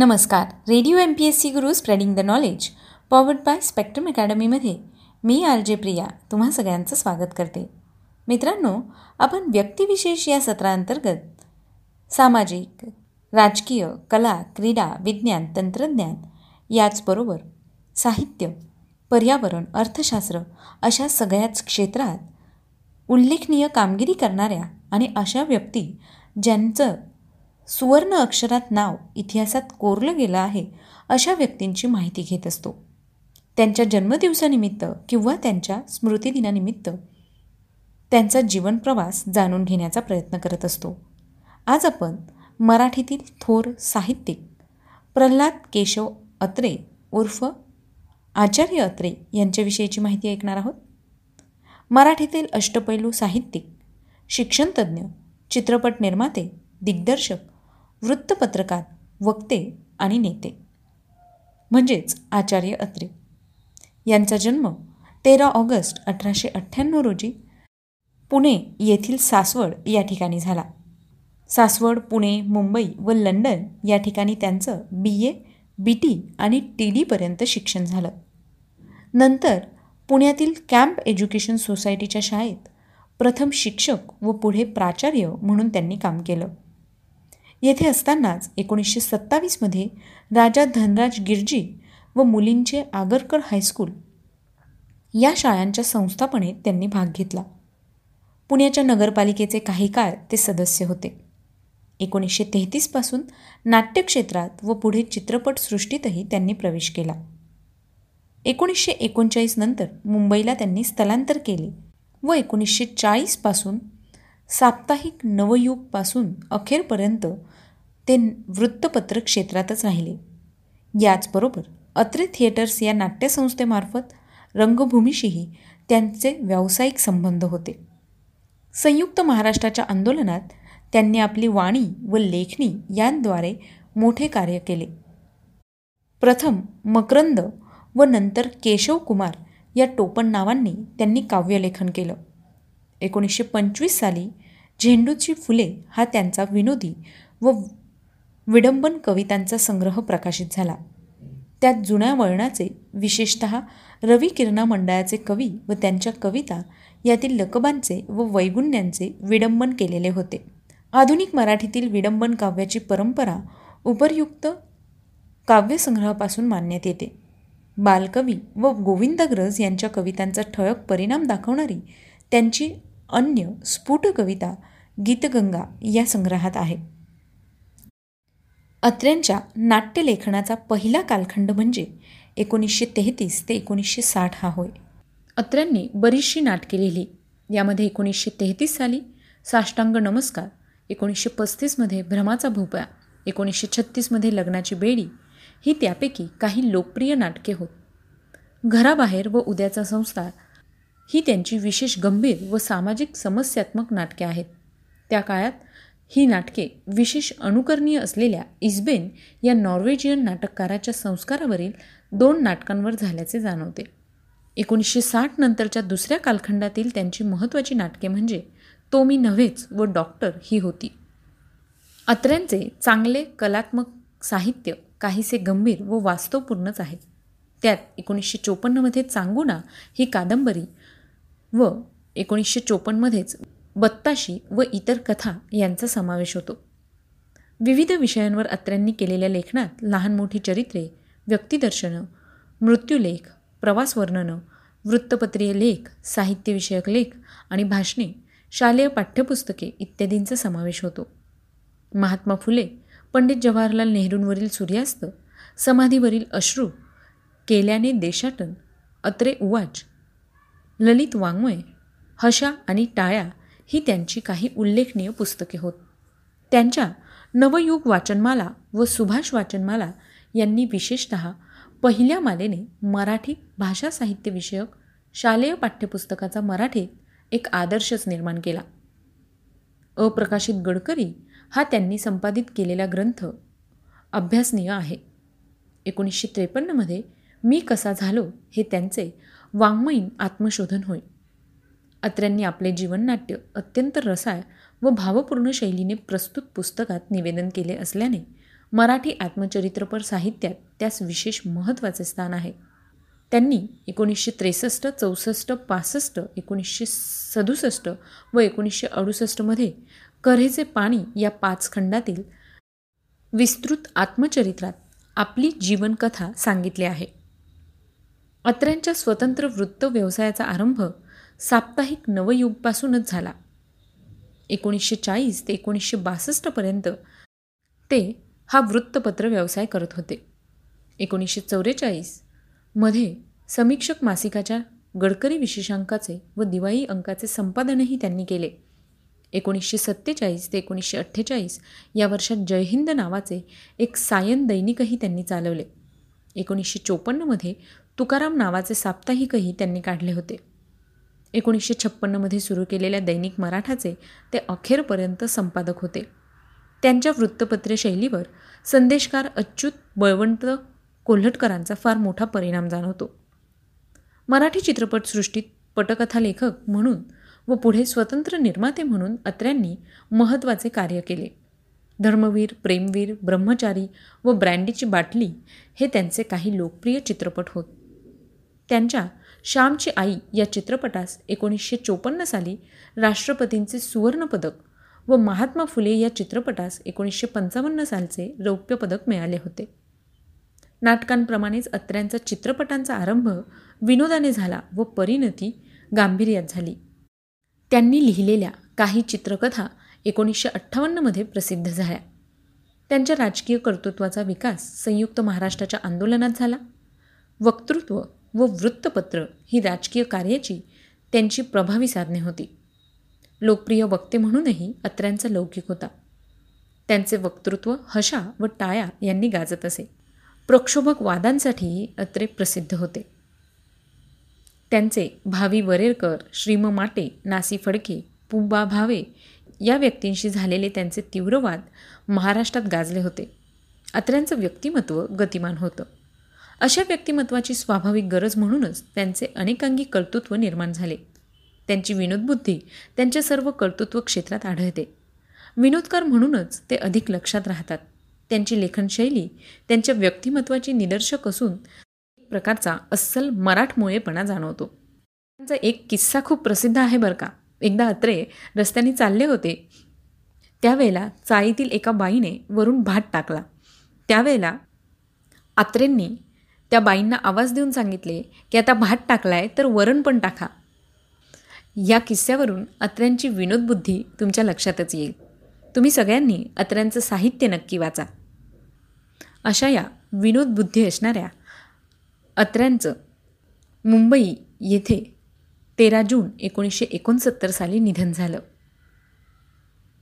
नमस्कार. Radio M P S C Guru spreading the knowledge powered by spectrum अकॅडमीमध्ये मी R J Priya तुम्हा सगळ्यांचं स्वागत करते. मित्रांनो आपण व्यक्तिविशेष या सत्रांतर्गत सामाजिक राजकीय कला क्रीडा विज्ञान तंत्रज्ञान याचबरोबर साहित्य पर्यावरण अर्थशास्त्र अशा सगळ्याच क्षेत्रात उल्लेखनीय कामगिरी करणाऱ्या आणि अशा व्यक्ती ज्यांचं सुवर्ण अक्षरात नाव इतिहासात कोरलं गेलं आहे अशा व्यक्तींची माहिती घेत असतो. त्यांच्या जन्मदिवसानिमित्त किंवा त्यांच्या स्मृतिदिनानिमित्त त्यांचा जीवनप्रवास जाणून घेण्याचा प्रयत्न करत असतो. आज आपण मराठीतील थोर साहित्यिक प्रल्हाद केशव अत्रे उर्फ आचार्य अत्रे यांच्याविषयीची माहिती ऐकणार आहोत. मराठीतील अष्टपैलू साहित्यिक शिक्षणतज्ज्ञ चित्रपट निर्माते दिग्दर्शक वृत्तपत्रकार वक्ते आणि नेते. म्हणजेच आचार्य अत्रे. यांचा जन्म तेरा ऑगस्ट अठराशे अठ्ठ्याण्णव रोजी पुणे येथील सासवड या ठिकाणी झाला. सासवड पुणे मुंबई व लंडन या ठिकाणी त्यांचं बी. A B. टी. आणि टी. डीपर्यंत शिक्षण झालं. नंतर पुण्यातील कॅम्प एज्युकेशन सोसायटीच्या शाळेत प्रथम शिक्षक व पुढे प्राचार्य म्हणून त्यांनी काम केलं. येथे असतानाच एकोणीसशे सत्तावीसमध्ये राजा धनराज गिरजी व मुलींचे आगरकर हायस्कूल या शाळांच्या संस्थापनेत त्यांनी भाग घेतला. पुण्याच्या नगरपालिकेचे काही काळ ते सदस्य होते. एकोणीसशे तेहतीसपासून नाट्यक्षेत्रात व पुढे चित्रपटसृष्टीतही त्यांनी प्रवेश केला. एकोणीसशे एकोणचाळीस नंतर मुंबईला त्यांनी स्थलांतर केले व एकोणीसशे चाळीसपासून साप्ताहिक नवयुगपासून अखेरपर्यंत ते वृत्तपत्र क्षेत्रातच राहिले. याचबरोबर अत्रे थिएटर्स या नाट्यसंस्थेमार्फत रंगभूमीशीही त्यांचे व्यावसायिक संबंध होते. संयुक्त महाराष्ट्राच्या आंदोलनात त्यांनी आपली वाणी व लेखणी यांद्वारे मोठे कार्य केले. प्रथम मकरंद व नंतर केशव कुमार या टोपण नावांनी त्यांनी काव्यलेखन केलं. एकोणीसशे पंचवीस साली झेंडूची फुले हा त्यांचा विनोदी व विडंबन कवितांचा संग्रह प्रकाशित झाला. त्यात जुन्या वळणाचे विशेषत रवी किरणा मंडळाचे कवी व त्यांच्या कविता यातील लकबांचे व वैगुण्यांचे विडंबन केलेले होते. आधुनिक मराठीतील विडंबन काव्याची परंपरा उपरयुक्त काव्यसंग्रहापासून मानण्यात येते. बालकवी व गोविंदग्रज यांच्या कवितांचा ठळक परिणाम दाखवणारी त्यांची अन्य स्फुट कविता गीतगंगा या संग्रहात आहे. अत्र्यांच्या नाट्यलेखनाचा पहिला कालखंड म्हणजे एकोणीसशे तेहतीस ते एकोणीसशे साठ हा होय. अत्र्यांनी बरीचशी नाटके लिहिली. यामध्ये एकोणीसशे तेहतीस साली साष्टांग नमस्कार एकोणीसशे पस्तीसमध्ये भ्रमाचा भोपळा एकोणीसशे छत्तीसमध्ये लग्नाची बेडी ही त्यापैकी काही लोकप्रिय नाटके होत. घराबाहेर व उद्याचा संस्कार ही त्यांची विशेष गंभीर व सामाजिक समस्यात्मक नाटके आहेत. त्या काळात ही नाटके विशेष अनुकरणीय असलेल्या इस्बेन या नॉर्वेजियन नाटककाराच्या संस्कारावरील दोन नाटकांवर झाल्याचे जाणवते. एकोणीसशे साठ नंतरच्या दुसऱ्या कालखंडातील त्यांची महत्त्वाची नाटके म्हणजे तो मी नव्हेच व डॉक्टर ही होती. अत्र्यांचे चांगले कलात्मक साहित्य काहीसे गंभीर व वास्तवपूर्णच आहे. त्यात एकोणीसशे चोपन्नमध्ये चांगुणा ही कादंबरी व एकोणीसशे चोपन्नमध्येच बत्ताशी व इतर कथा यांचा समावेश होतो. विविध विषयांवर अत्र्यांनी केलेल्या लेखनात लहान मोठी चरित्रे व्यक्तिदर्शनं मृत्यूलेख प्रवासवर्णनं वृत्तपत्रीय लेख साहित्यविषयक लेख आणि भाषणे शालेय पाठ्यपुस्तके इत्यादींचा समावेश होतो. महात्मा फुले पंडित जवाहरलाल नेहरूंवरील सूर्यास्त समाधीवरील अश्रू केल्याने देशाटन अत्रे उवाच ललित वाङ्मय हशा आणि टाळ्या ही त्यांची काही उल्लेखनीय पुस्तके होत. त्यांच्या नवयुग वाचनमाला व सुभाष वाचनमाला यांनी विशेषत पहिल्या मालेने मराठी भाषा साहित्य विषयक शालेय पाठ्यपुस्तकाचा मराठीत एक आदर्शच निर्माण केला. अप्रकाशित गडकरी हा त्यांनी संपादित केलेला ग्रंथ अभ्यासनीय आहे. एकोणीसशे त्रेपन्नमध्ये मी कसा झालो हे त्यांचे वाङ्मयीन आत्मशोधन होय. अत्र्यांनी आपले जीवननाट्य अत्यंत रसाळ व भावपूर्ण शैलीने प्रस्तुत पुस्तकात निवेदन केले असल्याने मराठी आत्मचरित्रपर साहित्यात त्यास विशेष महत्त्वाचे स्थान आहे. त्यांनी एकोणीसशे त्रेसष्ट चौसष्ट पासष्ट एकोणीसशे सदुसष्ट व एकोणीसशे अडुसष्टमध्ये करेचे पाणी या पाच खंडातील विस्तृत आत्मचरित्रात आपली जीवनकथा सांगितली आहे. अत्र्यांच्या स्वतंत्र वृत्त व्यवसायाचा आरंभ साप्ताहिक नवयुगपासूनच झाला. एकोणीसशे चाळीस ते एकोणीसशे बासष्टपर्यंत ते हा वृत्तपत्र व्यवसाय करत होते. एकोणीसशे चौवेचाळीसमध्ये समीक्षक मासिकाच्या गडकरी विशेषांकाचे व दिवाळी अंकाचे संपादनही त्यांनी केले. एकोणीसशे सत्तेचाळीस ते एकोणीसशे अठ्ठेचाळीस या वर्षात जयहिंद नावाचे एक सायन दैनिकही त्यांनी चालवले. एकोणीसशे चोपन्नमध्ये तुकाराम नावाचे साप्ताहिकही त्यांनी काढले होते. एकोणीसशे छप्पन्नमध्ये सुरू केलेल्या दैनिक मराठाचे ते अखेरपर्यंत संपादक होते. त्यांच्या वृत्तपत्र शैलीवर संदेशकार अच्युत बळवंत कोल्हटकरांचा फार मोठा परिणाम जाणवतो. मराठी चित्रपटसृष्टीत पटकथा लेखक म्हणून व पुढे स्वतंत्र निर्माते म्हणून अत्र्यांनी महत्त्वाचे कार्य केले. धर्मवीर प्रेमवीर ब्रह्मचारी व ब्रँडीची बाटली हे त्यांचे काही लोकप्रिय चित्रपट होत त्यांच्या श्यामची आई या चित्रपटास एकोणीसशे चोपन्न साली राष्ट्रपतींचे सुवर्णपदक व महात्मा फुले या चित्रपटास एकोणीसशे पंचावन्न सालचे रौप्य पदक मिळाले होते. नाटकांप्रमाणेच अत्र्यांचा चित्रपटांचा आरंभ विनोदाने झाला व परिणती गांभीर्यात झाली. त्यांनी लिहिलेल्या काही चित्रकथा एकोणीसशे अठ्ठावन्नमध्ये प्रसिद्ध झाल्या. त्यांच्या राजकीय कर्तृत्वाचा विकास संयुक्त महाराष्ट्राच्या आंदोलनात झाला. वक्तृत्व व वृत्तपत्र ही राजकीय कार्याची त्यांची प्रभावी साधने होती. लोकप्रिय वक्ते म्हणूनही अत्र्यांचा लौकिक होता. त्यांचे वक्तृत्व हशा व टाया यांनी गाजत असे. प्रक्षोभक वादांसाठीही अत्रे प्रसिद्ध होते. त्यांचे भावी वरेरकर श्रीम माटे नासी फडके पुबा भावे या व्यक्तींशी झालेले त्यांचे तीव्रवाद महाराष्ट्रात गाजले होते. अत्र्यांचं व्यक्तिमत्व गतिमान होतं. अशा व्यक्तिमत्वाची स्वाभाविक गरज म्हणूनच त्यांचे अनेकांगी कर्तृत्व निर्माण झाले. त्यांची विनोदबुद्धी त्यांच्या सर्व कर्तृत्व क्षेत्रात आढळते. विनोदकार म्हणूनच ते अधिक लक्षात राहतात. त्यांची लेखनशैली त्यांच्या व्यक्तिमत्वाची निदर्शक असून एक प्रकारचा अस्सल मराठमोळेपणा जाणवतो. त्यांचा एक किस्सा खूप प्रसिद्ध आहे बरं का. एकदा अत्रे रस्त्याने चालले होते. त्यावेळेला चाळीतील एका बाईने वरून भात टाकला. त्यावेळेला आत्रेंनी त्या बाईंना आवाज देऊन सांगितले की आता भात टाकलाय तर वरण पण टाका. या किस्स्यावरून अत्र्यांची विनोदबुद्धी तुमच्या लक्षातच येईल. तुम्ही सगळ्यांनी अत्र्यांचं साहित्य नक्की वाचा. अशा या विनोदबुद्धी असणाऱ्या अत्र्यांचं मुंबई येथे तेरा जून एकोणीसशे एकोणसत्तर साली निधन झालं.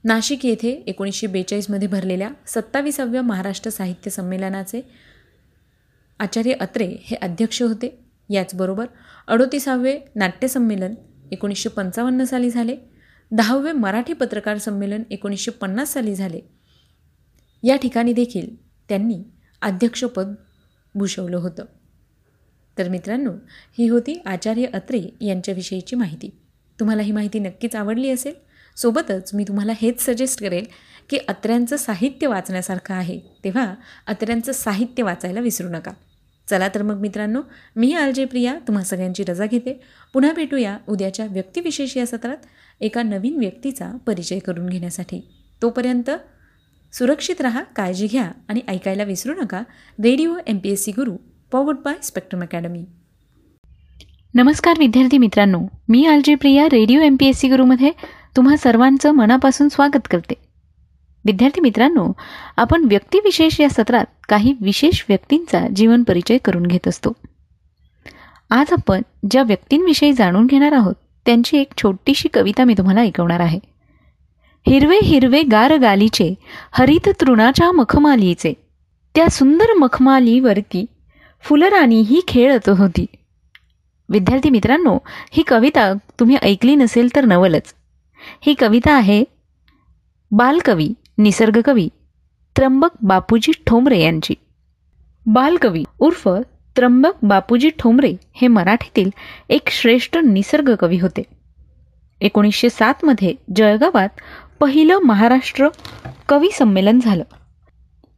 नाशिक येथे एकोणीसशे बेचाळीसमध्ये भरलेल्या सत्तावीसाव्या महाराष्ट्र साहित्य संमेलनाचे आचार्य अत्रे हे अध्यक्ष होते. याचबरोबर अडोतीसावे नाट्यसंमेलन एकोणीसशे पंचावन्न साली झाले. दहावे मराठी पत्रकार संमेलन एकोणीसशे पन्नास साली झाले. या ठिकाणी देखील त्यांनी अध्यक्षपद भूषवलं होतं. तर मित्रांनो ही होती आचार्य अत्रे यांच्याविषयीची माहिती. तुम्हाला ही माहिती नक्कीच आवडली असेल. सोबतच मी तुम्हाला हेच सजेस्ट करेल की अत्र्यांचं साहित्य वाचण्यासारखं आहे तेव्हा अत्र्यांचं साहित्य वाचायला विसरू नका. चला तर मग मित्रांनो मी आलजे प्रिया तुम्हा सगळ्यांची रजा घेते. पुन्हा भेटूया उद्याच्या व्यक्तिविशेष या सत्रात एका नवीन व्यक्तीचा परिचय करून घेण्यासाठी. तोपर्यंत सुरक्षित रहा काळजी घ्या आणि ऐकायला विसरू नका. Radio M P S C Guru powered by spectrum academy नमस्कार विद्यार्थी मित्रांनो मी R J Priya radio M P S C गुरुमध्ये तुम्हा सर्वांचं मनापासून स्वागत करते. विद्यार्थी मित्रांनो आपण व्यक्तिविशेष या सत्रात काही विशेष व्यक्तींचा जीवन परिचय करून घेत असतो. आज आपण ज्या व्यक्तींविषयी जाणून घेणार आहोत त्यांची एक छोटीशी कविता मी तुम्हाला ऐकवणार आहे. हिरवे हिरवे गार गालीचे हरित तृणाच्या मखमालीचे. त्या सुंदर मखमालीवरती फुलराणी ही खेळत होती. विद्यार्थी मित्रांनो ही कविता तुम्ही ऐकली नसेल तर नवलच. ही कविता आहे बालकवी निसर्गकवी. त्र्यंबक बापूजी ठोंबरे यांची. बालकवी उर्फ त्र्यंबक बापूजी ठोंबरे हे मराठीतील एक श्रेष्ठ निसर्ग कवी होते. एकोणीसशे सातमध्ये जळगावात पहिलं महाराष्ट्र कवी संमेलन झालं.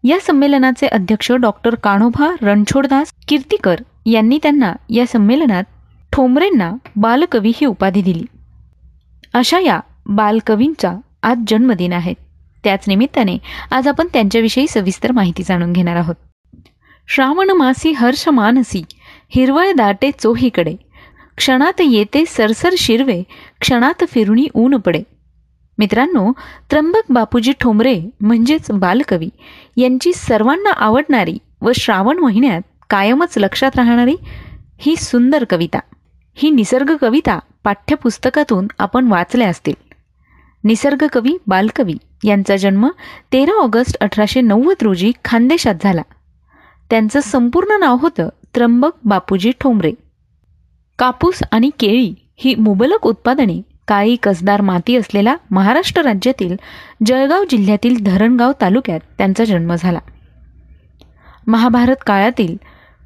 या संमेलनाचे अध्यक्ष डॉक्टर काणोभा रणछोडदास कीर्तीकर यांनी त्यांना या संमेलनात ठोंबरेंना बालकवी ही उपाधी दिली. अशा या बालकवींचा आज जन्मदिन आहे. त्याच निमित्ताने आज आपण त्यांच्याविषयी सविस्तर माहिती जाणून घेणार आहोत. श्रावण मासी हर्ष मानसी हिरवळ दाटे चोहीकडे. क्षणात येते सरसर शिरवे क्षणात फिरुणी ऊन पडे. मित्रांनो त्र्यंबक बापूजी ठोंबरे म्हणजेच बालकवी यांची सर्वांना आवडणारी व श्रावण महिन्यात कायमच लक्षात राहणारी ही सुंदर कविता. ही निसर्ग कविता पाठ्यपुस्तकातून आपण वाचल्या असतील. निसर्ग कवी बालकवी यांचा जन्म तेरा ऑगस्ट अठराशे नव्वद रोजी खानदेशात झाला. त्यांचं संपूर्ण नाव होतं त्र्यंबक बापूजी ठोंबरे. कापूस आणि केळी ही मुबलक उत्पादने काळी कसदार माती असलेल्या महाराष्ट्र राज्यातील जळगाव जिल्ह्यातील धरणगाव तालुक्यात त्यांचा जन्म झाला. महाभारत काळातील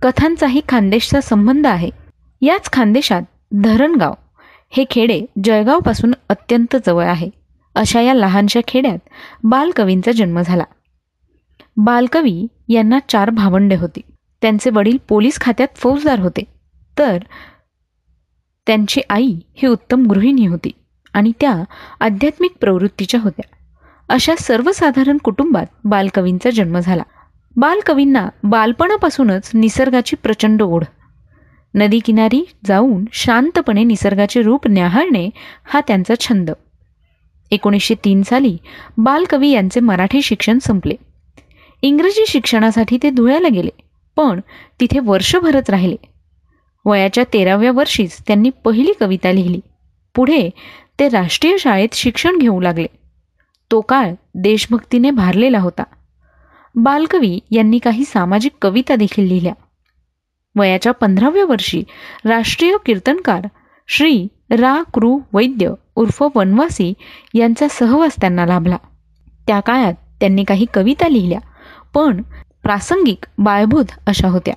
कथांचाही खानदेशचा संबंध आहे. याच खानदेशात धरणगाव हे खेडे जळगावपासून अत्यंत जवळ आहे. अशा या लहानशा खेड्यात बालकवींचा जन्म झाला. बालकवी यांना चार भावंडे होती. त्यांचे वडील पोलीस खात्यात फौजदार होते. तर त्यांची आई ही उत्तम गृहिणी होती आणि त्या आध्यात्मिक प्रवृत्तीच्या होत्या. अशा सर्वसाधारण कुटुंबात बालकवींचा जन्म झाला. बालकवींना बालपणापासूनच निसर्गाची प्रचंड ओढ. नदीकिनारी जाऊन शांतपणे निसर्गाचे रूप न्याहाळणे हा त्यांचा छंद. एकोणीसशे तीन साली बालकवी यांचे मराठी शिक्षण संपले. इंग्रजी शिक्षणासाठी ते धुळ्याला गेले पण तिथे वर्षभरच राहिले. वयाच्या तेराव्या वर्षीच त्यांनी पहिली कविता लिहिली. पुढे ते राष्ट्रीय शाळेत शिक्षण घेऊ लागले. तो काळ देशभक्तीने भारलेला होता. बालकवी यांनी काही सामाजिक कविता देखील लिहिल्या. वयाच्या पंधराव्या वर्षी राष्ट्रीय कीर्तनकार श्री रा कृ वैद्य उर्फ वनवासी यांचा सहवास त्यांना लाभला. त्या काळात त्यांनी काही कविता लिहिल्या पण प्रासंगिक बाळभूत अशा होत्या.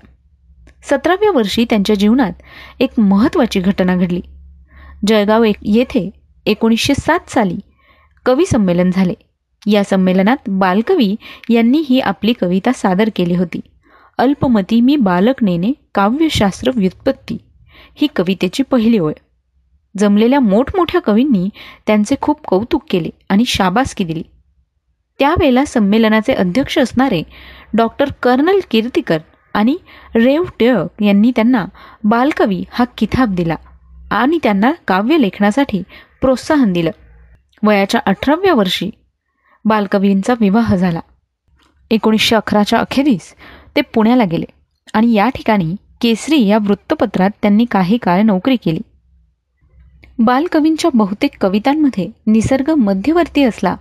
सतराव्या वर्षी त्यांच्या जीवनात एक महत्त्वाची घटना घडली. जळगाव एक येथे एकोणीसशे सात साली कवी संमेलन झाले. या संमेलनात बालकवी यांनी ही आपली कविता सादर केली होती. अल्पमती मी बालक नेने काव्यशास्त्र व्युत्पत्ती. ही कवितेची पहिली ओळ. जमलेल्या मोठमोठ्या कवींनी त्यांचे खूप कौतुक केले आणि शाबासकी दिली. त्यावेळेला संमेलनाचे अध्यक्ष असणारे डॉक्टर कर्नल कीर्तिकर आणि रेव टिळक यांनी त्यांना बालकवी हा किताब दिला आणि त्यांना काव्यलेखनासाठी प्रोत्साहन दिलं. वयाच्या अठराव्या वर्षी बालकवींचा विवाह झाला. एकोणीसशे अकराच्या अखेरीस ते पुण्याला गेले आणि या ठिकाणी केसरी या वृत्तपत्रात त्यांनी काही काळ नोकरी केली. बालकवींच्या बहुतेक कवितांमध्ये निसर्ग मध्यवर्ती असला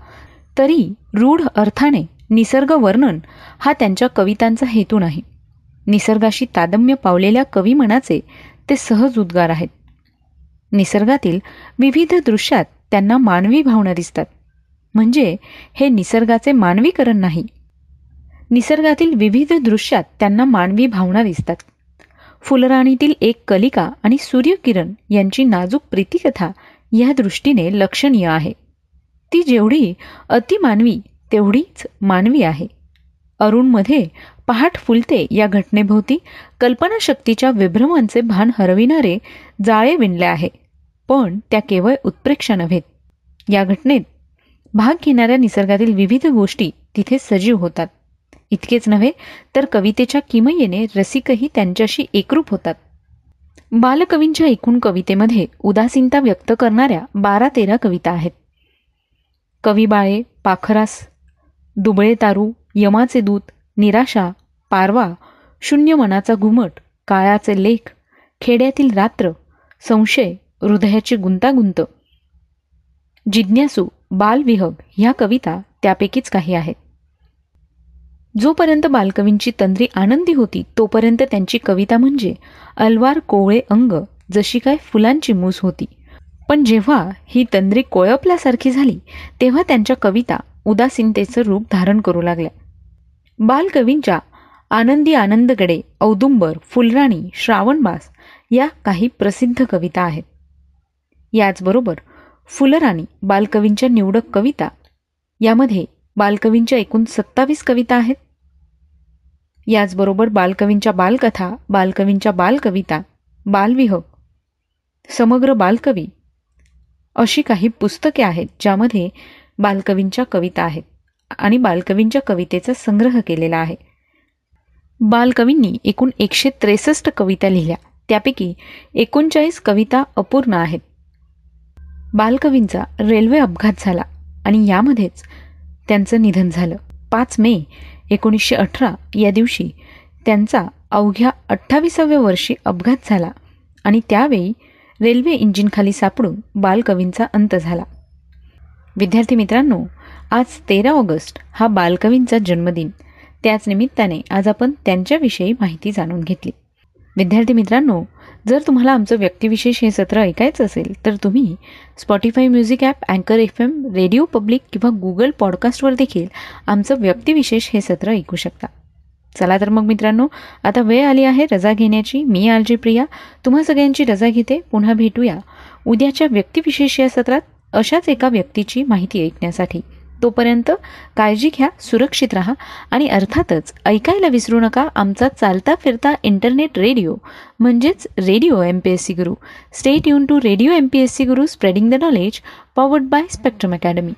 तरी रूढ अर्थाने निसर्ग वर्णन हा त्यांच्या कवितांचा हेतू नाही. निसर्गाशी तादम्य पावलेल्या कविमनाचे ते सहज उद्गार आहेत. निसर्गातील विविध दृश्यात त्यांना मानवी भावना दिसतात. म्हणजे हे निसर्गाचे मानवीकरण नाही. निसर्गातील विविध दृश्यात त्यांना मानवी भावना दिसतात. फुलराणीतील एक कलिका आणि सूर्यकिरण यांची नाजूक प्रीतिकथा या दृष्टीने लक्षणीय आहे. ती जेवढी अतिमानवी तेवढीच मानवी आहे. अरुणमध्ये पहाट फुलते या घटनेभोवती कल्पनाशक्तीच्या विभ्रमांचे भान हरविणारे जाळे विणले आहे. पण त्या केवळ उत्प्रेक्षा नव्हेत या घटनेत भाग घेणाऱ्या निसर्गातील विविध गोष्टी तिथे सजीव होतात. इतकेच नव्हे तर कवितेच्या किमयेने रसिकही त्यांच्याशी एकरूप होतात. बालकवींच्या एकूण कवितेमध्ये उदासीनता व्यक्त करणाऱ्या बारा तेरा कविता आहेत. कविबाळे पाखरास दुबळे तारू यमाचे दूत निराशा पारवा शून्य मनाचा घुमट काळाचे लेख खेड्यातील रात्र संशय हृदयाची गुंतागुंत. जिज्ञासू बालविहग ह्या कविता त्यापैकीच काही आहेत. जोपर्यंत बालकवींची तंद्री आनंदी होती तोपर्यंत त्यांची कविता म्हणजे अलवार कोवळे अंग जशी काय फुलांची मूस होती. पण जेव्हा ही तंद्री कोळपल्यासारखी झाली तेव्हा त्यांच्या कविता उदासीनतेचं रूप धारण करू लागल्या. बालकवींच्या आनंदी आनंदगडे औदुंबर फुलराणी श्रावणबास या काही प्रसिद्ध कविता आहेत. याचबरोबर फुलराणी बालकवींच्या निवडक कविता यामध्ये बालकवींच्या एकूण सत्तावीस कविता आहेत. याचबरोबर बालकवींच्या बालकथा बालकवींच्या बालकविता बालविहक समग्र बालकवी अशी काही पुस्तके आहेत ज्यामध्ये बालकवींच्या कविता आहेत आणि बालकवींच्या कवितेचा संग्रह केलेला आहे. बालकवींनी एकूण एकशे त्रेसष्ट कविता लिहिल्या. त्यापैकी एकोणचाळीस कविता अपूर्ण आहेत. बालकवींचा रेल्वे अपघात झाला आणि यामध्येच त्यांचं निधन झालं. पाच मे एकोणीसशे अठरा या दिवशी त्यांचा अवघ्या अठ्ठावीसाव्या वर्षी अपघात झाला आणि त्यावेळी रेल्वे इंजिनखाली सापडून बालकवींचा अंत झाला. विद्यार्थी मित्रांनो आज तेरा ऑगस्ट हा बालकवींचा जन्मदिन. त्याच निमित्ताने आज आपण त्यांच्याविषयी माहिती जाणून घेतली. विद्यार्थी मित्रांनो जर तुम्हाला आमचं व्यक्तिविशेष हे सत्र ऐकायचं असेल तर तुम्ही स्पॉटीफाय म्युझिक ॲप अँकर एफ एम रेडिओ पब्लिक किंवा गुगल पॉडकास्टवर देखील आमचं व्यक्तिविशेष हे सत्र ऐकू शकता. चला तर मग मित्रांनो आता वेळ आली आहे रजा घेण्याची. मी आलजी प्रिया. तुम्हा सगळ्यांची रजा घेते. पुन्हा भेटूया. उद्याच्या व्यक्तिविशेष या सत्रात अशाच एका व्यक्तीची माहिती ऐकण्यासाठी. तोपर्यंत काळजी घ्या सुरक्षित राहा आणि अर्थातच ऐकायला विसरू नका आमचा चालता फिरता इंटरनेट रेडिओ म्हणजेच radio M P S C Guru. Stay युन to radio M P S C Guru spreading the knowledge powered by spectrum academy